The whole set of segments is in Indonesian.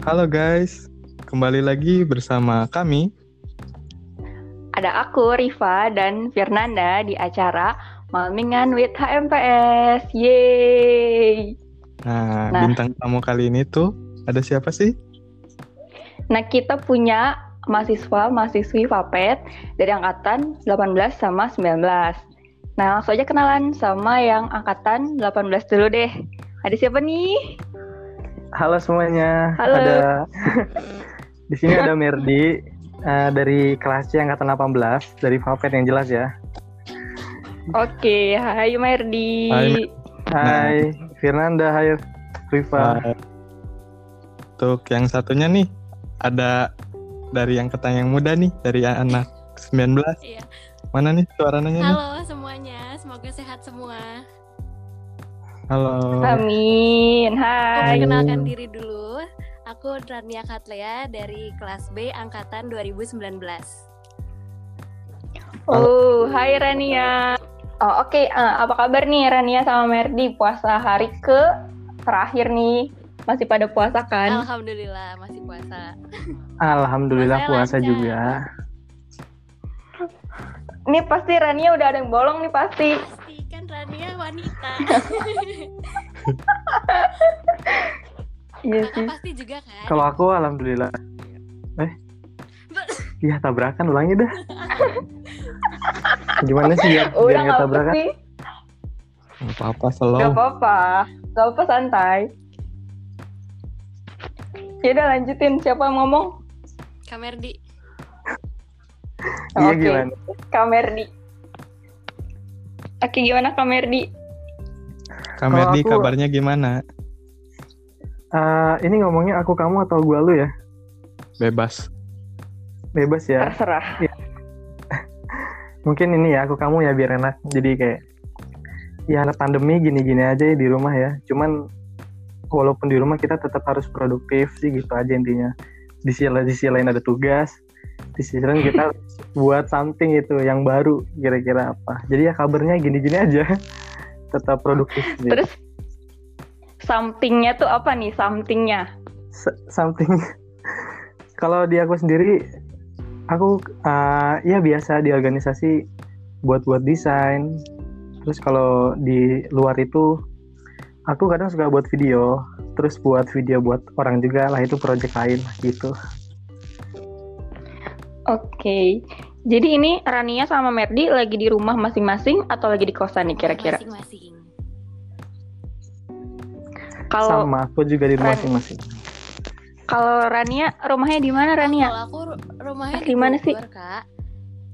Halo guys, kembali lagi bersama kami. Ada aku, Riva, dan Fernanda di acara Malmingan with HMPS. Yeay! Nah, Nah. bintang tamu kali ini tuh ada siapa sih? Nah, kita punya mahasiswa, mahasiswi FAPET dari angkatan 18 sama 19. Nah, langsung aja kenalan sama yang angkatan 18 dulu deh. Ada siapa nih? Halo semuanya. Halo. Ada di sini ada Merdi eh, dari kelas C angkatan 18 dari Fapet yang jelas ya. Oke, hai Merdi. Hai, Mer- Hai Firnanda, hai Riva. Nah, Untuk yang satunya nih, ada dari yang ketanya yang muda nih, dari anak 19. Iya. Mana nih suaranya nih? Halo semuanya, semoga sehat semua. Halo. Amin. Aku Hai. perkenalkan diri dulu. Aku Rania Katlea dari kelas B angkatan 2019. Oh, hai Rania. Oh, oke. eh, apa kabar nih Rania sama Merdi? Puasa hari ke terakhir nih. Masih pada puasa kan? Alhamdulillah masih puasa. Alhamdulillah puasa lancar. juga. Ini pasti Rania udah ada yang bolong nih pasti. Rania wanita. Iya sih. pasti juga kan? Kalau aku alhamdulillah. Eh. Iya tabrakan ulangi dah. Gimana sih biar, biar Udah apa tabrakan? sih? Nggak apa-apa, slow. Gak apa-apa. Gak apa santai. Ya udah lanjutin. Siapa yang ngomong? Kamerdi. Iya Oke. gimana? Kamerdi. Oke, gimana Kamerdi? Kamerdi Kalau aku- kabarnya gimana? Eh, ini ngomongnya aku kamu atau gua lu ya? Bebas. Bebas ya. Terserah. Mungkin ini ya aku kamu ya biar enak. Jadi kayak ya pandemi gini-gini aja ya di rumah ya. Cuman walaupun di rumah kita tetap harus produktif sih gitu aja intinya. Di sisi, di sisi lain ada tugas. Di kita buat something itu yang baru kira-kira apa. Jadi ya kabarnya gini-gini aja. tetap produktif. sih. Terus somethingnya tuh apa nih? Somethingnya? S- something. Kalau di aku sendiri, aku uh, ya biasa di organisasi buat-buat desain. Terus kalau di luar itu, aku kadang suka buat video. Terus buat video buat orang juga lah itu project lain gitu. Oke. Jadi ini Rania sama Merdi lagi di rumah masing-masing atau lagi di kosan nih kira-kira? Masing-masing. Kalau Sama aku juga di rumah masing-masing. kalau Rania rumahnya di mana Rania? Kalau aku ru- rumahnya Di di mana sih? Kak.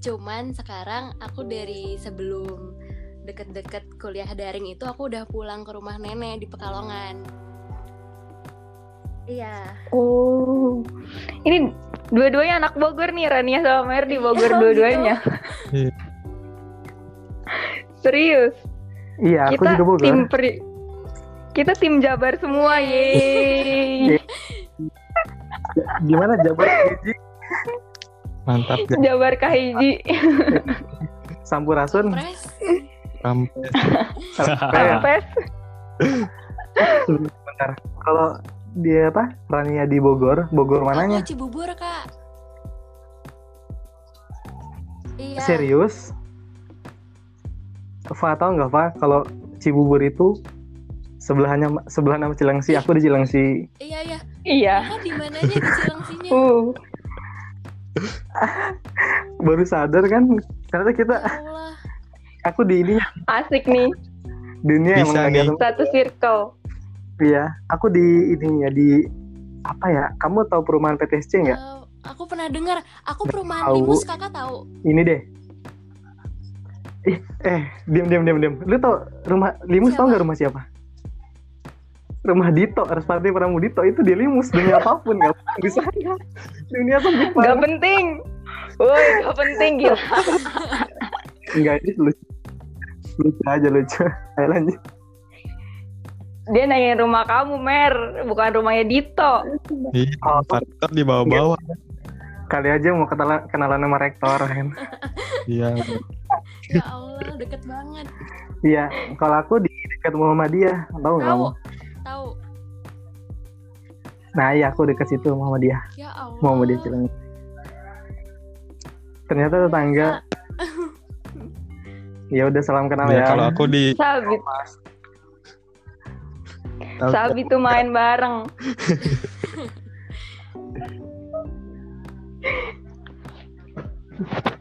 Cuman sekarang aku dari sebelum deket-deket kuliah daring itu aku udah pulang ke rumah nenek di Pekalongan. Iya. Oh. Ini dua-duanya anak Bogor nih Rania sama Merdi Bogor Oh, dua-duanya. Iya. Serius. Iya, aku kita juga Bogor. tim peri- kita tim Jabar semua, yeay. Gimana Jabar Hiji, Mantap, guys. Jabar Kahiji. Sampurasun? Pres. Kampus. Sampai ya. Kampes. Bentar. Kalau dia apa? Rania di Bogor, Bogor mananya? Aku Cibubur, Kak. Iya. Serius? Fa tau nggak Fa kalau Cibubur itu sebelahnya sebelah nama Cilengsi, aku di Cilengsi. Iya, iya. Iya. Kakak di mananya di Cilengsinya? Uh. Baru sadar kan ternyata kita Ya Allah. aku di ini Asik nih. dunia Bisa emang nih. Satu circle. Iya, aku di ininya di apa ya? Kamu tahu perumahan PTSC nggak? Eh, aku pernah dengar. Aku perumahan tahu. Limus kakak tahu. Ini deh. Ih, eh, diam diam diam diam. Lu tau rumah Limus tau nggak rumah siapa? Rumah Dito, Respati Pramudito itu di Limus demi apa pun nggak bisa. Dunia tuh Gak penting. Woi, gak penting gila. Enggak itu lucu. Lucu aja lucu. Ayo lanjut. Dia nanyain rumah kamu, Mer, bukan rumahnya Dito. Iya, Oh. faktor di bawah-bawah. Kali aja mau kenalan, kenalan sama rektor kan. Iya. Ya Allah, deket banget. Iya, kalau aku di dekat Muhammadiyah, tahu nggak? Tahu. Tahu. Nah iya aku deket situ Muhammadiyah. Ya Allah. Muhammadiyah Cilenyi. Ternyata tetangga. Ya udah salam kenal Ya, ya. kalau aku di Sabit, tahu- Sabit tuh main bareng.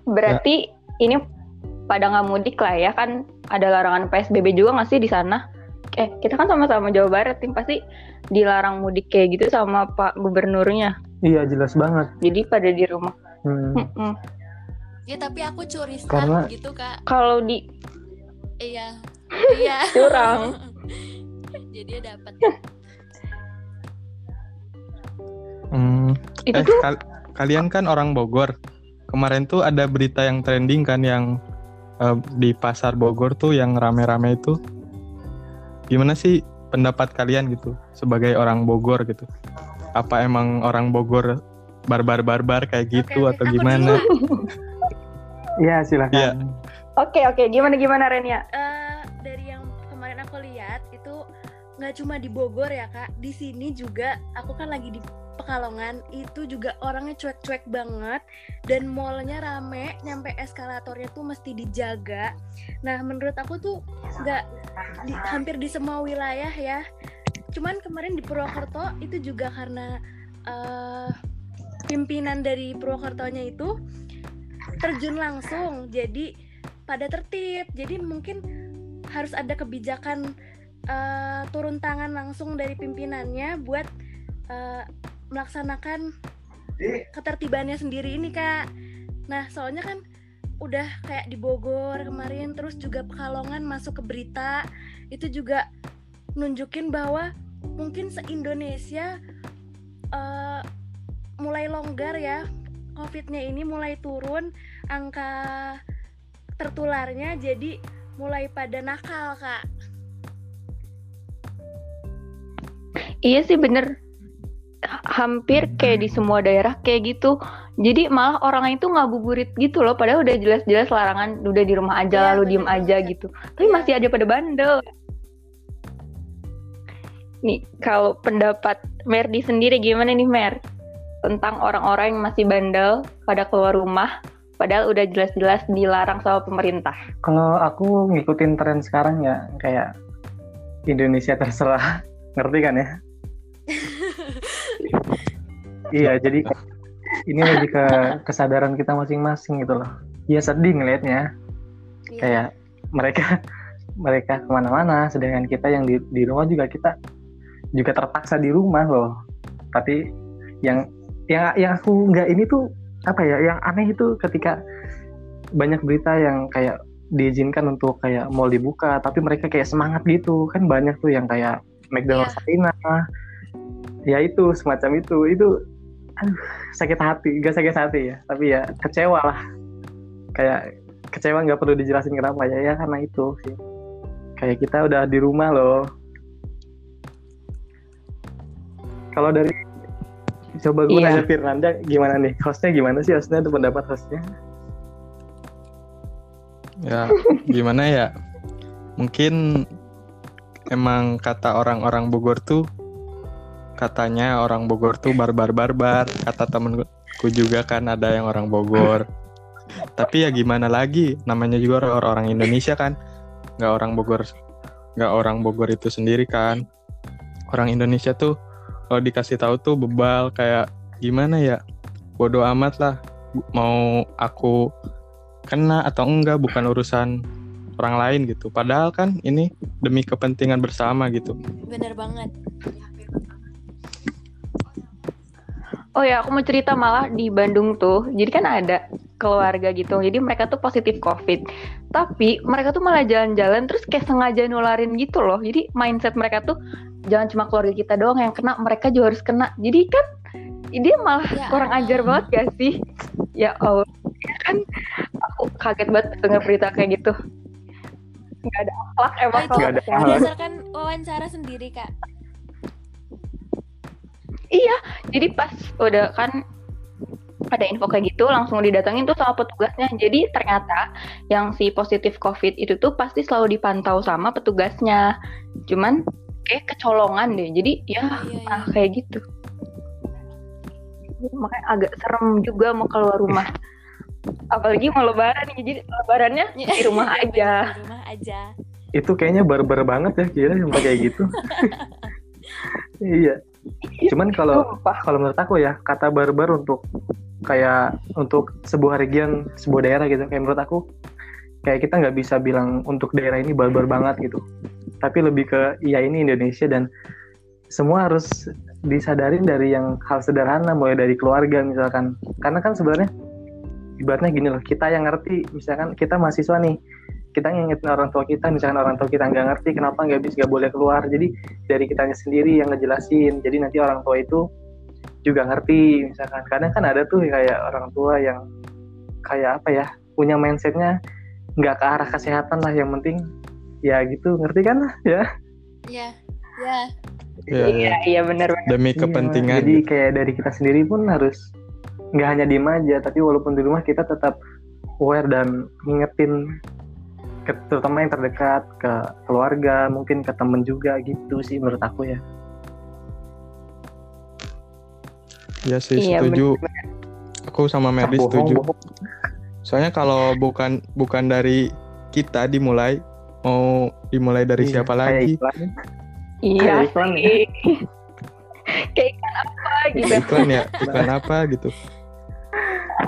Berarti ini pada nggak mudik lah ya kan ada larangan PSBB juga nggak sih di sana? Eh kita kan sama-sama Jawa Barat tim pasti dilarang mudik kayak gitu sama Pak Gubernurnya. Iya jelas banget. Jadi pada di rumah. Hmm. Mm-mm. Ya tapi aku curi Karena- gitu kak. Kalau di Iya. Iya. Curang. Jadi dia dapat. Hmm, itu eh, tuh kal- kalian kan orang Bogor. Kemarin tuh ada berita yang trending kan yang eh, di pasar Bogor tuh yang rame-rame itu. Gimana sih pendapat kalian gitu sebagai orang Bogor gitu? Apa emang orang Bogor barbar-barbar kayak gitu oke. atau gimana? Iya silakan. Iya. oke oke gimana gimana Renia? Eh, nggak cuma di Bogor ya kak, di sini juga aku kan lagi di Pekalongan itu juga orangnya cuek-cuek banget dan mallnya rame nyampe eskalatornya tuh mesti dijaga. Nah menurut aku tuh nggak di- hampir di semua wilayah ya. Cuman kemarin di Purwokerto itu juga karena eh, pimpinan dari Purwokertonya itu terjun langsung jadi pada tertib jadi mungkin harus ada kebijakan eh, turun tangan langsung dari pimpinannya buat eh, melaksanakan ketertibannya sendiri ini kak. Nah soalnya kan udah kayak di Bogor kemarin terus juga Pekalongan masuk ke berita itu juga nunjukin bahwa mungkin se Indonesia eh, mulai longgar ya. COVID-nya ini mulai turun angka tertularnya jadi mulai pada nakal kak Iya sih bener. Ha- Hampir kayak di semua daerah kayak gitu. Jadi malah orang itu ngabuburit gitu loh. Padahal udah jelas-jelas larangan Udah di rumah aja Iya, lalu bener diem aja gitu. Tapi Iya. masih ada pada bandel. Nih kalau pendapat Merdi sendiri gimana nih Mer? Tentang orang-orang yang masih bandel pada keluar rumah Padahal udah jelas-jelas dilarang sama pemerintah. Kalau aku ngikutin tren sekarang ya kayak Indonesia terserah, ngerti kan ya? iya, jadi ini lebih ke kesadaran kita masing-masing gitu loh. Ya sedih ngelihatnya, Iya. kayak mereka mereka ke mana-mana, sedangkan kita yang di, di rumah juga kita juga terpaksa di rumah loh. Tapi yang yang yang aku nggak ini tuh apa ya? Yang aneh itu ketika banyak berita yang kayak diizinkan untuk kayak mall dibuka tapi mereka kayak semangat gitu kan banyak tuh yang kayak McDonald's Arena. Ya itu semacam itu. Itu aduh sakit hati. Gak sakit hati ya tapi ya kecewa lah. Kayak kecewa nggak perlu dijelasin kenapa ya ya karena itu sih. Kayak kita udah di rumah loh. Kalau dari coba gue Iya. nanya Firnanda gimana nih? Hostnya gimana sih? Hostnya itu pendapat hostnya? Ya, gimana ya? Mungkin emang kata orang-orang Bogor tuh katanya orang Bogor tuh barbar-barbar. Kata temenku juga kan ada yang orang Bogor. Tapi ya gimana lagi? Namanya juga orang-orang Indonesia kan. Nggak orang Bogor, nggak orang Bogor itu sendiri kan. Orang Indonesia tuh kalau dikasih tahu tuh bebal kayak gimana ya? Bodoh amat lah. Mau aku kena atau enggak bukan urusan orang lain gitu. Padahal kan ini demi kepentingan bersama gitu. bener banget Oh ya, aku mau cerita malah di Bandung tuh. Jadi kan ada keluarga gitu. Jadi mereka tuh positif COVID. Tapi mereka tuh malah jalan-jalan terus kayak sengaja nularin gitu loh. Jadi mindset mereka tuh jangan cuma keluarga kita doang yang kena, mereka juga harus kena. Jadi kan dia malah Ya kurang ajar banget gak sih? Ya Allah. Kan aku kaget banget dengar berita kayak gitu. Gak ada akhlak emang Nggak ada akhlak. berdasarkan wawancara sendiri kak jadi pas udah kan ada info kayak gitu langsung didatengin tuh sama petugasnya jadi ternyata yang si positif covid itu tuh pasti selalu dipantau sama petugasnya cuman kayak kecolongan deh jadi ya Oh, iya, iya. ah, kayak gitu makanya agak serem juga mau keluar rumah. Apalagi mau lebaran jadi lebarannya di rumah aja. di rumah aja Itu kayaknya barbar banget ya kira sampai kayak gitu. iya. Cuman kalau kalau menurut aku ya kata barbar untuk kayak untuk sebuah region sebuah daerah gitu kayak menurut aku kayak kita nggak bisa bilang untuk daerah ini barbar banget gitu tapi lebih ke ya ini Indonesia dan semua harus disadarin dari yang hal sederhana mulai dari keluarga misalkan karena kan sebenarnya ibaratnya gini loh kita yang ngerti misalkan kita mahasiswa nih kita ngingetin orang tua kita misalkan orang tua kita nggak ngerti kenapa nggak bisa nggak boleh keluar. Jadi dari kitanya sendiri yang ngejelasin. Jadi nanti orang tua itu juga ngerti misalkan. Kadang kan ada tuh kayak orang tua yang kayak apa ya punya mindsetnya nggak ke arah kesehatan lah yang penting ya gitu. Ngerti kan ya? Ya ya Iya, iya. Iya, iya benar benar. Demi Iya, kepentingan. jadi kayak dari kita sendiri pun harus nggak hanya diem aja tapi walaupun di rumah kita tetap aware dan ngingetin ke, terutama yang terdekat ke keluarga mungkin ke temen juga gitu sih menurut aku ya Iya sih Iya, setuju. Aku sama Merdi Bohong, setuju. bohong. Soalnya kalau bukan bukan dari kita dimulai, mau dimulai dari Iya, siapa kayak lagi? iklan. Iya Kayak iklan ya. Kayak iklan apa gitu. Iklan ya, iklan apa gitu.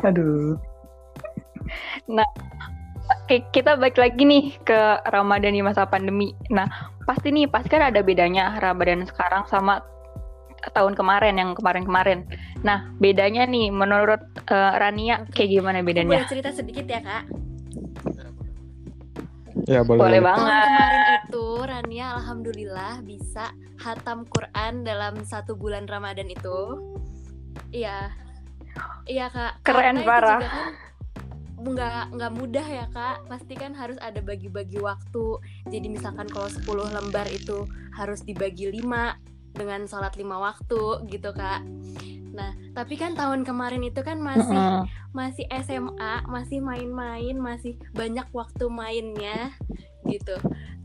Aduh Oke, kita balik lagi nih ke Ramadan di masa pandemi. Nah, pasti nih, pasti kan ada bedanya Ramadan sekarang sama tahun kemarin yang kemarin-kemarin. Nah, bedanya nih menurut eh, Rania kayak gimana bedanya? boleh cerita sedikit ya kak Ya boleh. Boleh boleh. banget. Tahun kemarin itu Rania alhamdulillah bisa hatam Quran dalam satu bulan Ramadan itu. Iya. Iya kak. Keren, Karena parah. kan nggak nggak mudah ya kak. Pasti kan harus ada bagi-bagi waktu. Jadi misalkan kalau 10 lembar itu harus dibagi 5 dengan sholat lima waktu gitu kak. Nah tapi kan tahun kemarin itu kan masih masih SMA, masih main-main, masih banyak waktu mainnya gitu.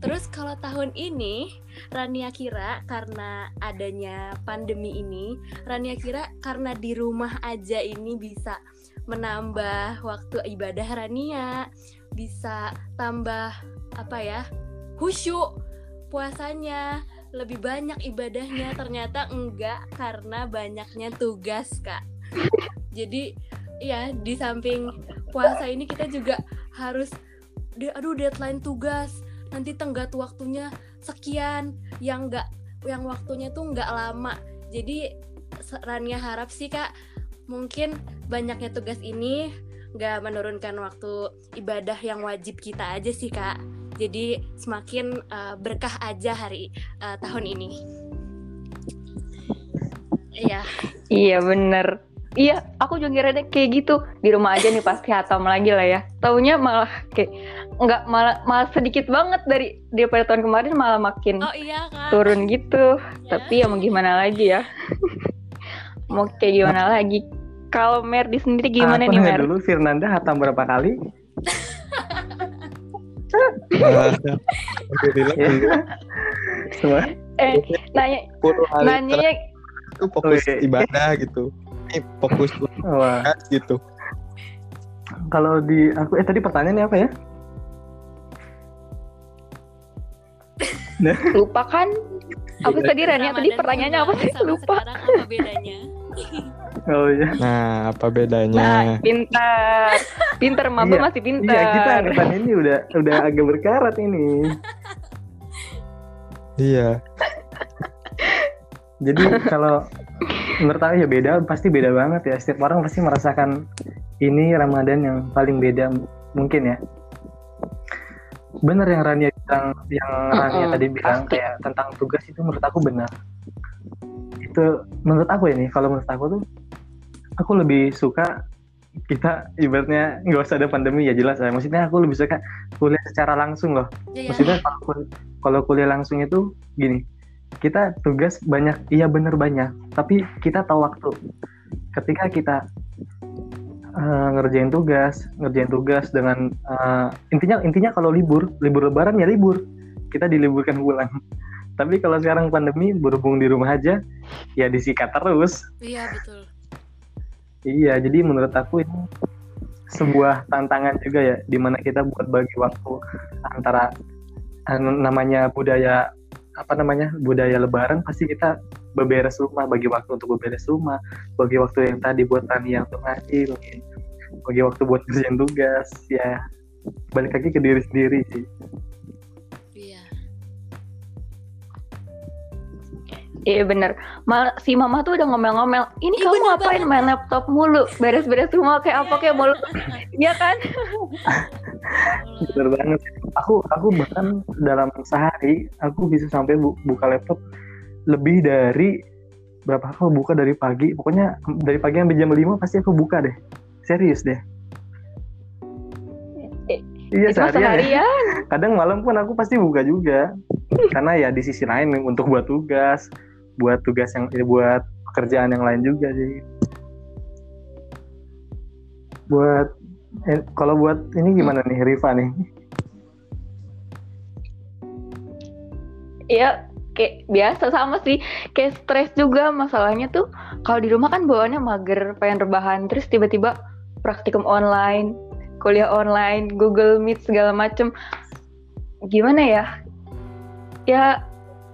Terus kalau tahun ini Rania kira karena adanya pandemi ini, Rania kira karena di rumah aja ini bisa menambah waktu ibadah Rania, bisa tambah apa ya? khusyuk puasanya, lebih banyak ibadahnya. Ternyata enggak karena banyaknya tugas, Kak. Jadi ya di samping puasa ini kita juga harus aduh deadline tugas. Nanti tenggat waktunya sekian. Yang enggak yang waktunya tuh nggak lama. Jadi se- Rania harap sih kak mungkin banyaknya tugas ini nggak menurunkan waktu ibadah yang wajib kita aja sih kak. Jadi semakin uh, berkah aja hari uh, tahun ini. Iya. Iya bener. Iya, aku juga kira kayak gitu. Di rumah aja nih pasti hatam lagi lah ya. Taunya malah kayak nggak malah malah sedikit banget dari daripada tahun kemarin malah makin oh iya kak turun gitu. Ya. Tapi ya mau gimana lagi ya? mau kayak gimana lagi? Kalau Merdi sendiri gimana aku nih nanya Mer? dulu Firnanda hatam berapa kali semua Eh, nanya, 10 hari nanyanya itu fokus Oke. ibadah gitu. Ini fokus tugas gitu. kalau di aku eh tadi pertanyaannya apa ya lupa kan? Apa Iya. tadi Rania? Tadi pertanyaannya apa sih? Lupa. sekarang apa bedanya oh iya Nah, apa bedanya? Nah, pintar. Pintar, Maba Iya. masih pintar. iya kita angkatan ini udah udah agak berkarat ini Iya. Jadi kalau menurut aku ya beda, pasti beda banget ya. Setiap orang pasti merasakan ini Ramadan yang paling beda mungkin ya. Bener yang Rania bilang, yang Rania Mm-mm, tadi bilang pasti. kayak tentang tugas itu menurut aku benar. Itu menurut aku ini, kalau menurut aku tuh, aku lebih suka kita ibaratnya nggak usah ada pandemi ya jelas ya. Maksudnya aku lebih suka kuliah secara langsung loh. ya, ya. Maksudnya kalau kul- kalau kuliah langsung itu gini, kita tugas banyak, iya bener banyak, tapi kita tahu waktu. Ketika kita eh, ngerjain tugas, ngerjain tugas dengan eh, intinya intinya kalau libur, libur lebaran ya libur, kita diliburkan pulang. Tapi kalau sekarang pandemi berhubung di rumah aja, ya disikat terus. iya betul Iya, jadi menurut aku ini sebuah tantangan juga ya, di mana kita buat bagi waktu antara eh, namanya budaya apa namanya budaya Lebaran pasti kita beberes rumah, bagi waktu untuk beberes rumah, bagi waktu yang tadi buat Tania untuk ngaji, bagi, bagi waktu buat kerjaan tugas, ya balik lagi ke diri sendiri sih. Iya. Iya bener. Mal si mama tuh udah ngomel-ngomel. Ini Ih, kamu bener ngapain banget. main laptop mulu? Beres-beres rumah kayak apa kayak mulu? Iya kan? Bener banget. Aku aku bahkan dalam sehari aku bisa sampai bu- buka laptop lebih dari berapa aku buka dari pagi. Pokoknya dari pagi sampai jam 5 pasti aku buka deh. Serius deh. Eh, Iya mah seharian ya. seharian. Kadang malam pun aku pasti buka juga. Karena ya di sisi lain untuk buat tugas, buat tugas yang eh, buat pekerjaan yang lain juga sih. Buat eh, kalau buat ini gimana nih Riva nih? Iya kayak biasa sama sih. Kayak stres juga masalahnya tuh. Kalau di rumah kan bawaannya mager, pengen rebahan. Terus tiba-tiba praktikum online, kuliah online, Google Meet segala macem. Gimana ya? Ya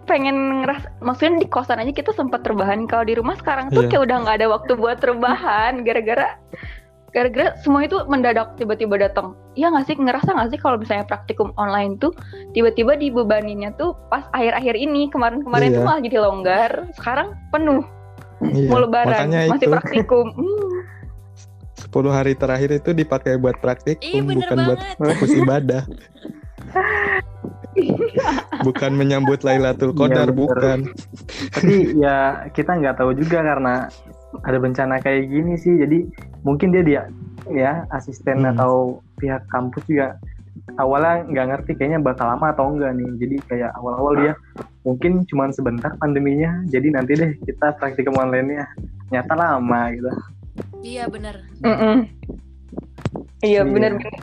pengen ngeras maksudnya di kosan aja kita sempat rebahan kalau di rumah sekarang tuh Iya. kayak udah nggak ada waktu buat rebahan gara-gara gara-gara semua itu mendadak tiba-tiba datang Iya nggak sih ngerasa nggak sih kalau misalnya praktikum online tuh tiba-tiba dibebaninnya tuh pas akhir-akhir ini kemarin-kemarin Iya. tuh malah jadi longgar sekarang penuh Iya, mau lebaran makanya masih itu praktikum Hmm. 10 hari terakhir itu dipakai buat praktikum Iya bener bukan buat banget. fokus ibadah. bukan menyambut Lailatul Iya, Qadar, bener. bukan. Tapi ya kita nggak tahu juga karena ada bencana kayak gini sih. Jadi mungkin dia dia ya asisten Hmm. atau pihak kampus juga awalnya nggak ngerti kayaknya bakal lama atau enggak nih. Jadi kayak awal-awal dia mungkin cuma sebentar pandeminya. Jadi nanti deh kita praktikum online-nya nyata lama gitu. Iya bener. Mm-mm. iya Iya. bener-bener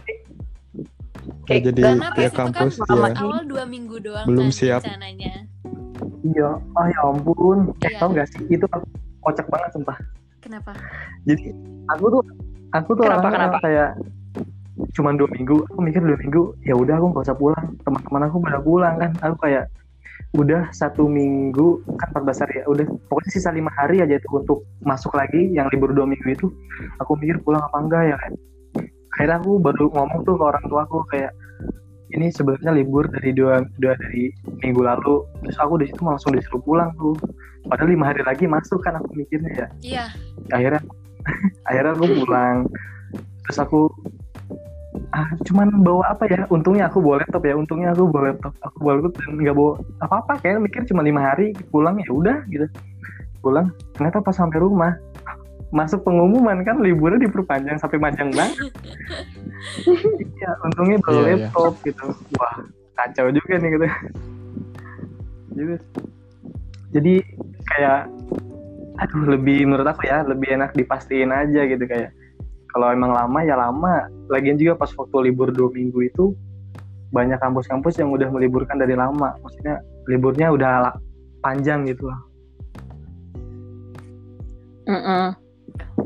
Ya, Kayak jadi Karena pihak itu kan kampus lama. ya awal dua minggu doang Belum kan siap. rencananya. Iya, oh ya ampun. Iya. tau gak sih itu kocak banget sumpah. Kenapa? Jadi aku tuh aku tuh Kenapa, kenapa? kayak cuman dua minggu aku mikir dua minggu ya udah aku nggak usah pulang teman-teman aku pada pulang kan aku kayak udah satu minggu kan 14 hari ya udah pokoknya sisa lima hari aja itu untuk masuk lagi yang libur dua minggu itu aku mikir pulang apa enggak ya kan akhirnya aku baru ngomong tuh ke orang tua aku kayak ini sebenarnya libur dari dua, dua dari minggu lalu terus aku di situ langsung disuruh pulang tuh padahal lima hari lagi masuk kan aku mikirnya ya. Iya. akhirnya akhirnya aku pulang. Terus aku ah cuman bawa apa ya? Untungnya aku bawa laptop ya untungnya aku bawa laptop. Aku bawa laptop dan nggak bawa apa apa kayak mikir cuma lima hari pulang ya udah gitu. Pulang ternyata pas sampai rumah masuk pengumuman kan liburnya diperpanjang sampai panjang banget. Iya untungnya bawa Iya, iya. laptop gitu. Wah kacau juga nih gitu. Jadi jadi kayak aduh lebih menurut aku ya lebih enak dipastiin aja gitu kayak kalau emang lama ya lama. Lagian juga pas waktu libur dua minggu itu banyak kampus-kampus yang udah meliburkan dari lama. Maksudnya liburnya udah panjang gitu lah. Mm-mm.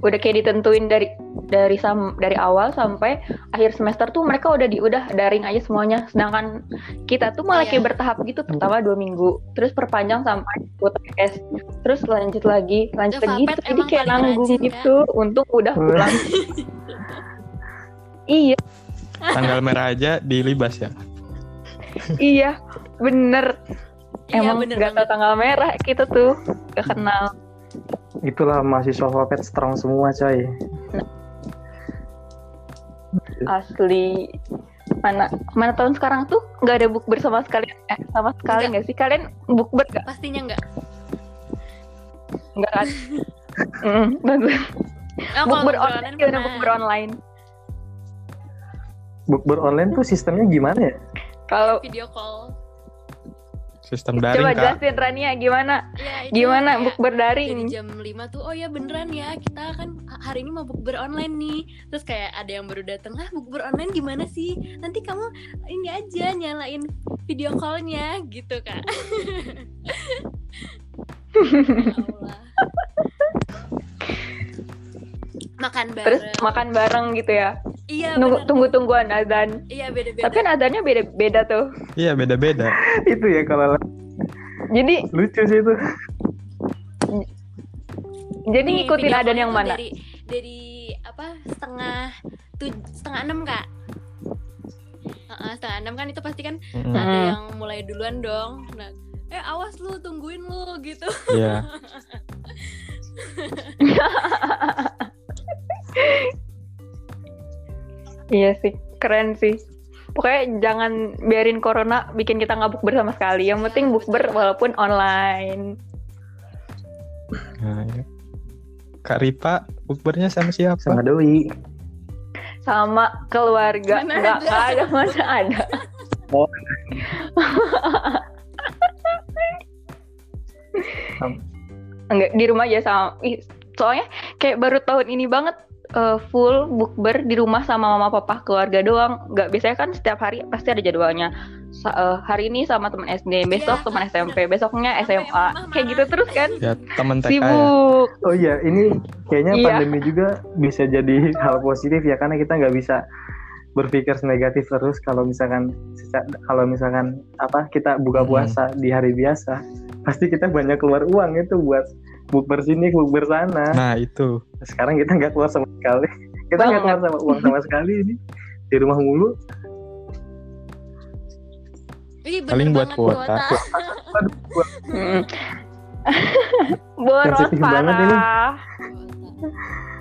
Udah kayak ditentuin dari dari sam dari awal sampai akhir semester tuh mereka udah di udah daring aja semuanya. Sedangkan kita tuh malah Iya. kayak bertahap gitu pertama dua minggu terus perpanjang sampai UTS terus lanjut lagi lanjut Ya, lagi Vapet gitu jadi kayak nanggung rajin, gitu untuk udah pulang. Iya. Tanggal merah aja dilibas ya. iya bener. Iya emang bener nggak tahu banget. tanggal merah kita tuh gak kenal itulah mahasiswa Vapet strong semua coy. Asli. Mana mana tahun sekarang tuh nggak ada bukber sama sekali? Eh, sama sekali Nggak. nggak sih? Kalian bukber nggak? Pastinya enggak. nggak kan? Mm, bagus Oh, bukber online gimana bukber online? Bukber online tuh sistemnya gimana ya? Kalau Video call. Sistem daring coba kak. jelasin Rania gimana? Ya, gimana kayak bukber dari daring jam 5 tuh oh ya beneran ya kita kan hari ini mau bukber online nih. Terus kayak ada yang baru datang ah bukber online gimana sih? Nanti kamu ini aja nyalain video callnya gitu kak. Ya Allah. makan bareng. terus makan bareng gitu ya iya Nunggu bener. tunggu-tungguan azan iya beda-beda tapi kan azannya beda-beda tuh Iya beda-beda. itu ya kalau jadi lucu sih itu jadi ngikutin call yang mana dari dari apa setengah tuj setengah enam kak Heeh, setengah enam kan itu pasti kan Mm-mm. ada Hmm. yang mulai duluan dong nah eh awas lu tungguin lu gitu Iya. iya sih keren sih pokoknya jangan biarin corona bikin kita nggak bukber sama sekali yang penting bukber walaupun online Nah, iya. Kak Ripa, bukbernya sama siapa? sama doi sama keluarga Mana nggak ada. ada mana ada Oh. enggak di rumah aja sama ih, soalnya kayak baru tahun ini banget eh, full bukber di rumah sama mama papa keluarga doang nggak biasanya kan setiap hari pasti ada jadwalnya Sa- eh, hari ini sama teman SD besok Iya, teman bener. SMP besoknya SMA mama kayak gitu terus kan Ya temen TK ya. sibuk oh iya ini kayaknya Iya. pandemi juga bisa jadi hal positif ya karena kita nggak bisa berpikir negatif terus kalau misalkan kalau misalkan apa kita buka Hmm. puasa di hari biasa pasti kita banyak keluar uang itu buat bukber sini bukber sana Nah itu. sekarang kita nggak keluar sama sekali kita nggak keluar sama uang sama sekali ini di rumah mulu Ih, Paling buat banget kuota. Boros banget ini. parah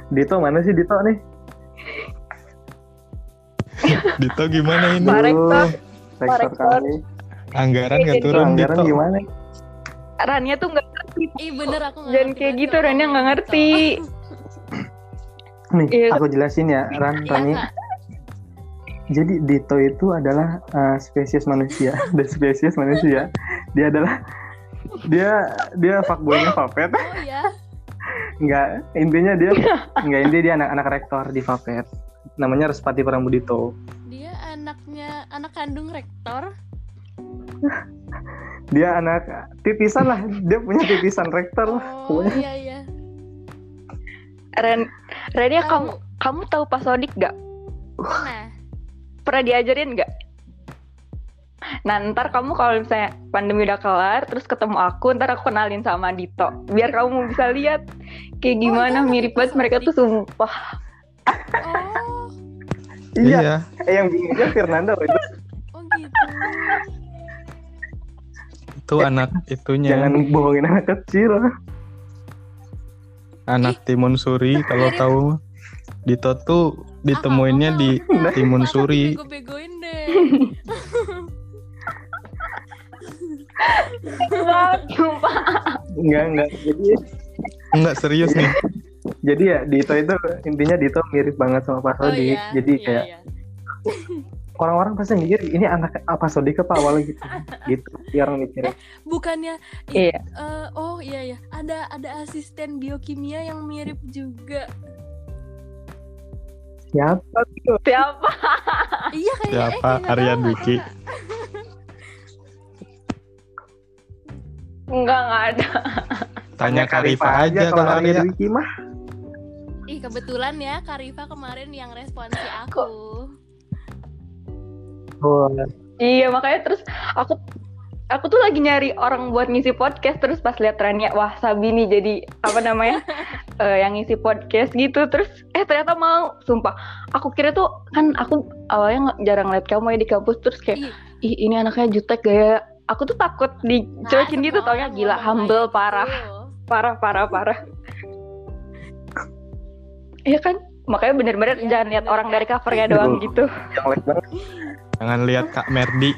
Dito mana sih Dito nih Dito gimana ini? Pak Rektor. Rektor kami Anggaran nggak Jadi- turun anggaran Dito. gimana Rania tuh nggak ngerti Ih bener aku nggak Jangan kayak gitu, Rania nggak ngomong ngerti. nih Iya. aku jelasin ya Ran Iya, Rani. Kak. Jadi Dito itu adalah uh, spesies manusia. Dan spesies manusia. Dia adalah dia dia fuckboynya Vapet oh ya enggak intinya dia enggak intinya dia anak-anak rektor di Vapet namanya Respati Prambudito dia anaknya anak kandung rektor dia anak titisan lah. Dia punya titisan rektor lah oh pokoknya. iya iya. Ren Tahu. kamu kamu tahu Pak Sodik gak mana? Pernah diajarin nggak? Nah ntar kamu kalau misalnya pandemi udah kelar terus ketemu aku ntar aku kenalin sama Dito. Biar kamu bisa lihat kayak Oh, gimana itu mirip banget mereka tuh sumpah. Oh. Iya. Eh, yang bingungnya Fernando. Itu oh gitu Itu anak itunya. jangan bohongin anak kecil Anak Timun Suri kalau tahu. Dito tuh ditemuinnya di Timun Suri. bego-begoin deh Enggak, enggak jadi Enggak serius nih. jadi ya Dito itu intinya Dito mirip banget sama Pak oh Sodik iya jadi iya, kayak iya. orang-orang pasti mikir ini anak apa Sodik apa awalnya? Gitu. Gitu dia orang mikir bukannya Iya. eh, oh iya ya ada ada asisten biokimia yang mirip juga. Siapa? Tuh siapa? Iya kayak Siapa? eh, kayak nggak Aryan. Kak. Enggak nggak ada. Tanya Karifa aja kalau Arya ada. Wiki mah. Ih kebetulan ya Karifa kemarin yang responsi aku oh, Iya makanya terus aku aku tuh lagi nyari orang buat ngisi podcast terus pas lihat trennya wah Sabini jadi apa namanya eh, yang ngisi podcast gitu. Terus eh ternyata mau sumpah. Aku kira tuh kan aku awalnya jarang lihat kamu ya di kampus terus kayak Ih. ih ini anaknya jutek gaya aku tuh takut dicuekin Nah, gitu taunya orang gila humble kayak parah. Gitu. parah parah parah. Iya kan makanya bener-bener Iya, jangan lihat orang dari covernya doang Betul. gitu Jangan lihat Kak Merdi.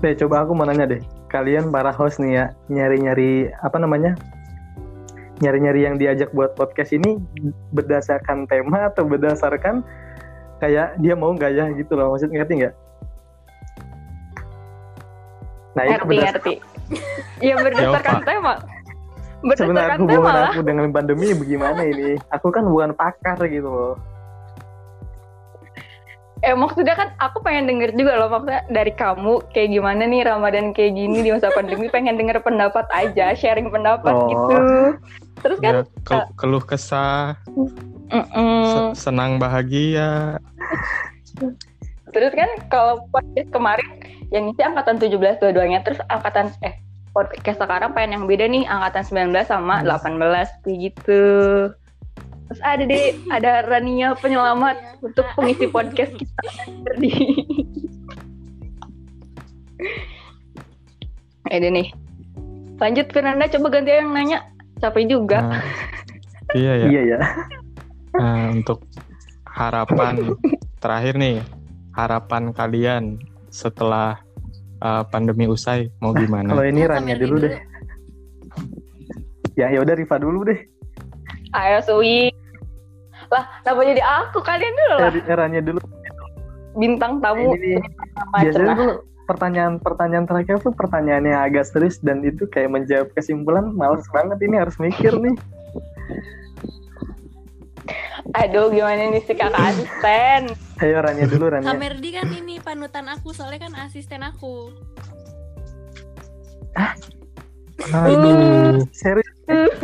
deh coba aku mau nanya deh. Kalian para host nih ya nyari-nyari apa namanya? Nyari-nyari yang diajak buat podcast ini berdasarkan tema atau berdasarkan kayak dia mau nggak ya gitu loh. Maksud ngerti nggak? Nah itu ngerti berdasarkan ngerti ya berdasarkan tema sebenarnya tema hubungan lah aku dengan pandemi bagaimana ini aku kan bukan pakar gitu loh eh maksudnya kan aku pengen denger juga loh maksudnya dari kamu kayak gimana nih Ramadan kayak gini di masa pandemi pengen denger pendapat aja sharing pendapat Oh. gitu terus kan Ya, kel- keluh kesah, mm-mm. se- senang bahagia. terus kan kalau podcast kemarin yang isi angkatan 17 dua-duanya terus angkatan eh podcast sekarang pengen yang beda nih angkatan 19 sama 18 kayak gitu terus ada deh ada Rania penyelamat Iya, untuk pengisi podcast kita di Ada nih. Lanjut Fernanda coba ganti yang nanya. Capek juga. Nah, iya ya. Iya ya. Nah, untuk harapan terakhir nih, harapan kalian setelah uh, pandemi usai mau gimana? Kalau ini Rania dulu deh. Ya ya udah Riva dulu deh. Ayo Sui. Lah, kenapa jadi aku? Kalian dulu lah. Eh, Rania dulu. Bintang tamu Ini biasanya tuh pertanyaan-pertanyaan terakhir tuh pertanyaan yang agak serius dan itu kayak menjawab kesimpulan males banget ini harus mikir nih. Aduh, gimana nih si kakak asisten? Ayo Rania dulu Rania. Kamerdi kan ini panutan aku soalnya kan asisten aku. Aduh, Serius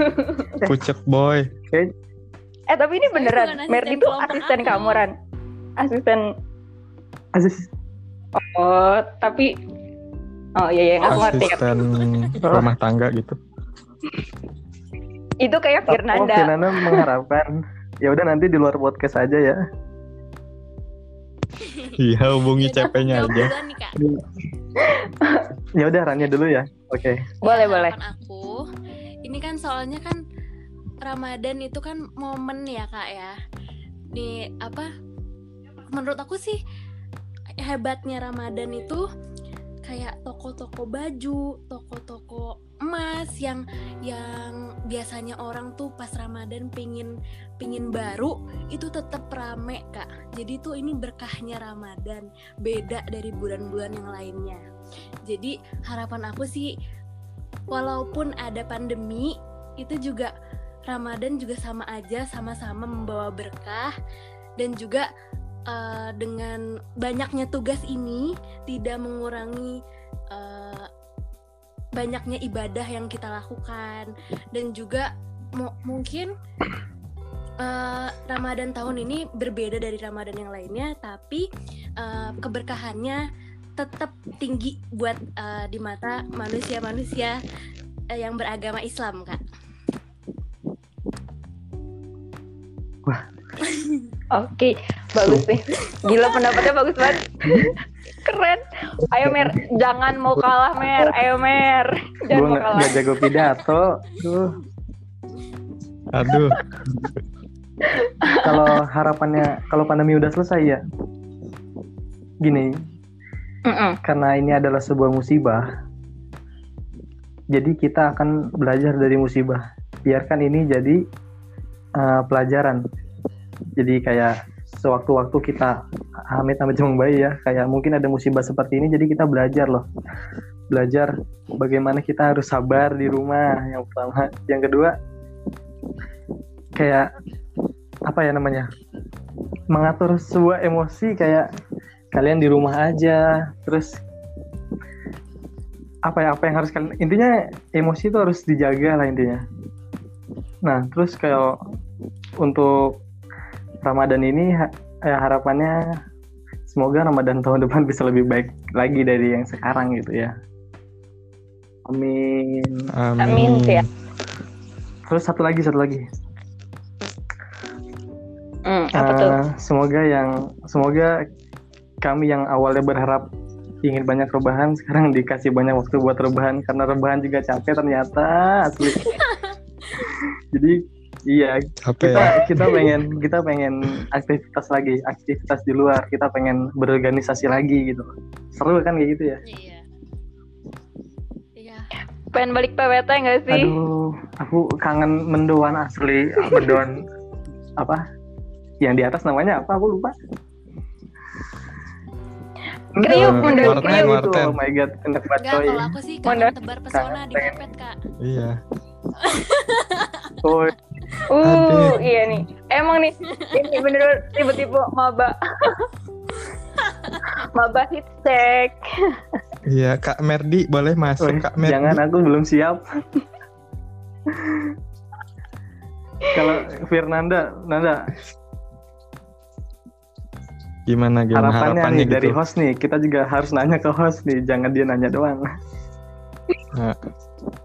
pucet boy. Eh, tapi ini beneran. Merdi tuh asisten aku. kamu, Ran. Asisten. Aziz. Oh, tapi Oh iya iya, aku ngerti. Asisten rumah tangga gitu. Itu kayak Oh, Fernanda. Fernanda mengharapkan. Ya udah nanti di luar podcast aja ya. Iya, hubungi CP-nya aja. duluan nih, Kak. Ya udah Rania dulu ya. Oke. Boleh, boleh. harapan aku ini kan soalnya kan Ramadan itu kan momen ya kak ya di apa menurut aku sih hebatnya Ramadan itu kayak toko-toko baju toko-toko emas yang yang biasanya orang tuh pas Ramadan pingin pingin baru itu tetap rame kak. Jadi tuh ini berkahnya Ramadan beda dari bulan-bulan yang lainnya. Jadi harapan aku sih walaupun ada pandemi itu juga Ramadan juga sama aja sama-sama membawa berkah dan juga eh, dengan banyaknya tugas ini tidak mengurangi eh, banyaknya ibadah yang kita lakukan dan juga mu- mungkin eh, Ramadan tahun ini berbeda dari Ramadan yang lainnya tapi eh, keberkahannya tetap tinggi buat eh, di mata manusia-manusia yang beragama Islam kak. Oke, bagus nih. Gila pendapatnya bagus banget. Keren. Ayo Mer, jangan mau kalah Mer. Ayo Mer, Gue jangan mau kalah. nggak jago pidato. Tuh. Aduh, Kalau harapannya kalau pandemi udah selesai ya. Gini, karena ini adalah sebuah musibah. Jadi kita akan belajar dari musibah. Biarkan ini jadi uh, pelajaran. Jadi kayak sewaktu-waktu kita amit-amit cuma bayi ya, kayak mungkin ada musibah seperti ini, jadi kita belajar loh. Belajar bagaimana kita harus sabar di rumah yang pertama. Yang kedua, kayak apa ya namanya? Mengatur sebuah emosi kayak kalian di rumah aja, terus apa ya apa yang harus kalian intinya emosi itu harus dijaga lah intinya nah terus kayak untuk Ramadan ini ya harapannya semoga Ramadan tahun depan bisa lebih baik lagi dari yang sekarang gitu ya amin amin. Amin, ya. terus satu lagi satu lagi Hmm, apa tuh? Eh, semoga yang semoga kami yang awalnya berharap ingin banyak rebahan sekarang dikasih banyak waktu buat rebahan karena rebahan juga capek ternyata asli jadi iya Capek kita ya? kita pengen kita pengen aktivitas lagi aktivitas di luar kita pengen berorganisasi lagi gitu seru kan kayak gitu ya Iya. Iya. Pengen balik PWT nggak sih? aduh aku kangen mendoan asli mendoan apa yang di atas namanya apa aku lupa Kriuk, mendoan Martin, kriuk. Martin. oh my god enak banget Enggak, coy kalau aku sih kangen tebar pesona di. Pepet kak. Iya. oh Uh, iya nih. Emang nih, ini bener tipe-tipe maba. Maba Hitsek. Iya, Kak Merdi boleh masuk Kak Merdi. jangan aku belum siap. Kalau Fernanda, Nanda, Gimana gimana harapannya, harapannya, nih dari gitu? host nih, kita juga harus nanya ke host nih, jangan dia nanya doang. Nah,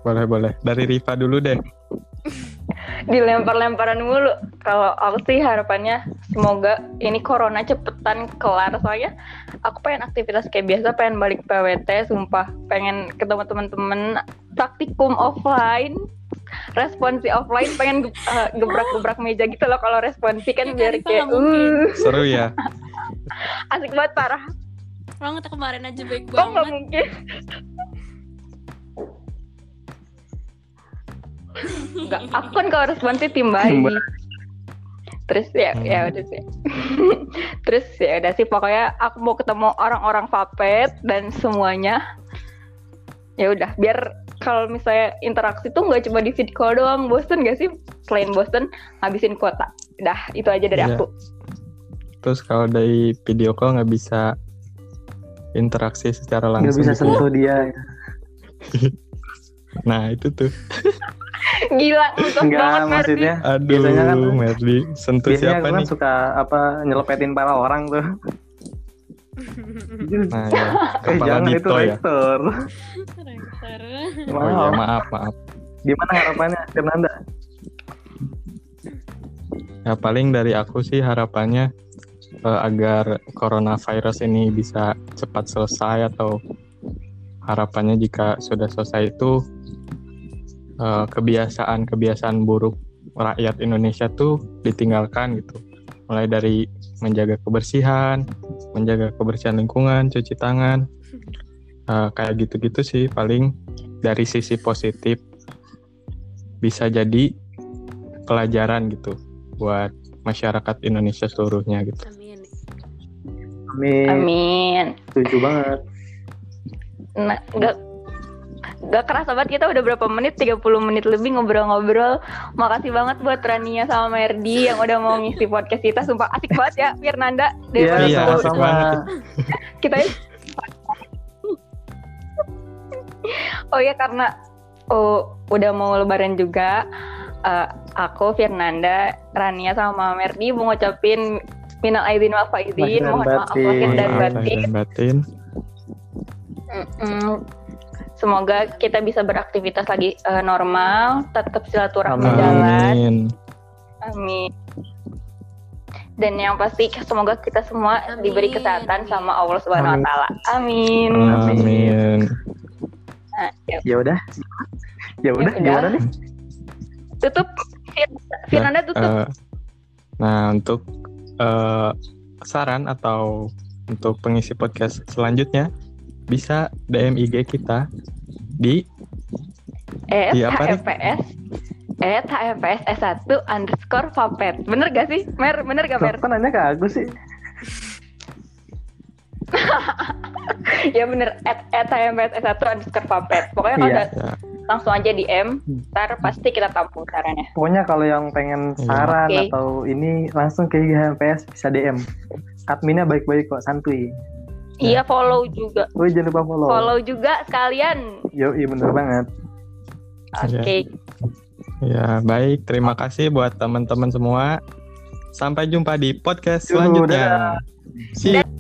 boleh boleh. Dari Riva dulu deh. Dilempar-lemparan mulu. Kalau aku sih harapannya semoga ini corona cepetan kelar. Soalnya aku pengen aktivitas kayak biasa, pengen balik PWT, sumpah. Pengen ketemu teman-teman praktikum offline. Responsi offline pengen ge- eh, gebrak-gebrak meja gitu loh kalau responsi kan Ya, biar kayak uh, Seru ya. asik banget parah. Banget kemarin aja baik kok nggak banget. mungkin Enggak, aku kan kalau responsi tim bayi. Tim Terus ya, Hmm. ya udah sih. Terus ya udah sih pokoknya aku mau ketemu orang-orang Papet dan semuanya. Ya udah, biar kalau misalnya interaksi tuh nggak cuma di feed call doang, bosen gak sih? Selain bosen, ngabisin kuota. Udah, itu aja dari Iya. aku. Terus kalau dari video call nggak bisa interaksi secara Nggak langsung. bisa gitu ya. sentuh dia. Nah itu tuh. Gila, ngesos Enggak, banget Merdi. maksudnya Aduh, Biasanya kan- Merdi. Sentuh biasanya siapa aku kan nih? suka apa nyelepetin para orang tuh. Nah ya, Eh kepala jangan itu Dito ya. rektor. Rektor. Oh iya, Maaf. maaf maaf. Gimana harapannya Fernanda? Ya paling dari aku sih harapannya eh, agar coronavirus ini bisa cepat selesai atau harapannya jika sudah selesai itu kebiasaan-kebiasaan buruk rakyat Indonesia tuh ditinggalkan gitu. Mulai dari menjaga kebersihan, menjaga kebersihan lingkungan, cuci tangan, eh, kayak gitu-gitu sih paling dari sisi positif bisa jadi pelajaran gitu buat masyarakat Indonesia seluruhnya gitu. Amin. Amin. Amin. Setuju banget. Nah, nggak nggak kerasa banget kita udah berapa menit? 30 menit lebih ngobrol-ngobrol. Makasih banget buat Rania sama Merdi yang udah mau ngisi podcast kita. Sumpah asik banget ya Fernanda. Iya, daripada Iya, banget. kita oh ya karena oh, udah mau lebaran juga eh, aku Fernanda Rania sama Merdi mau ngucapin minal aidin wal faizin. Mohon maaf lahir dan Maaf lahir batin. Dan batin. Mm-mm. Semoga kita bisa beraktivitas lagi eh, normal, tetap silaturahmi Amin. jalan. Amin. Amin. Dan yang pasti semoga kita semua Amin. diberi kesehatan sama Allah Subhanahu wa Amin. taala. Amin. Amin. Nah, ya, Ya udah. Ya udah, udah. gimana nih? tutup Fir- Firanda tutup. Eh, nah untuk eh, saran atau untuk pengisi podcast selanjutnya bisa DM IG kita di at iya, apa nih? HFPS at HFPS S1 underscore Vapet. Bener gak sih? Mer, bener gak Mer? Kok nanya ke aku sih? ya bener at, at HFPS S1 underscore Vapet. Pokoknya kalau ya, langsung aja DM, ntar pasti kita tampung sarannya. Pokoknya kalau yang pengen Iya. saran Oke. atau ini langsung ke HMPS bisa DM. Adminnya baik-baik kok, santuy. Iya follow juga. Woi jangan lupa follow. Follow juga sekalian. Yo, iya bener banget. Oke. ya baik terima kasih buat teman-teman semua sampai jumpa di podcast selanjutnya dadah. See you.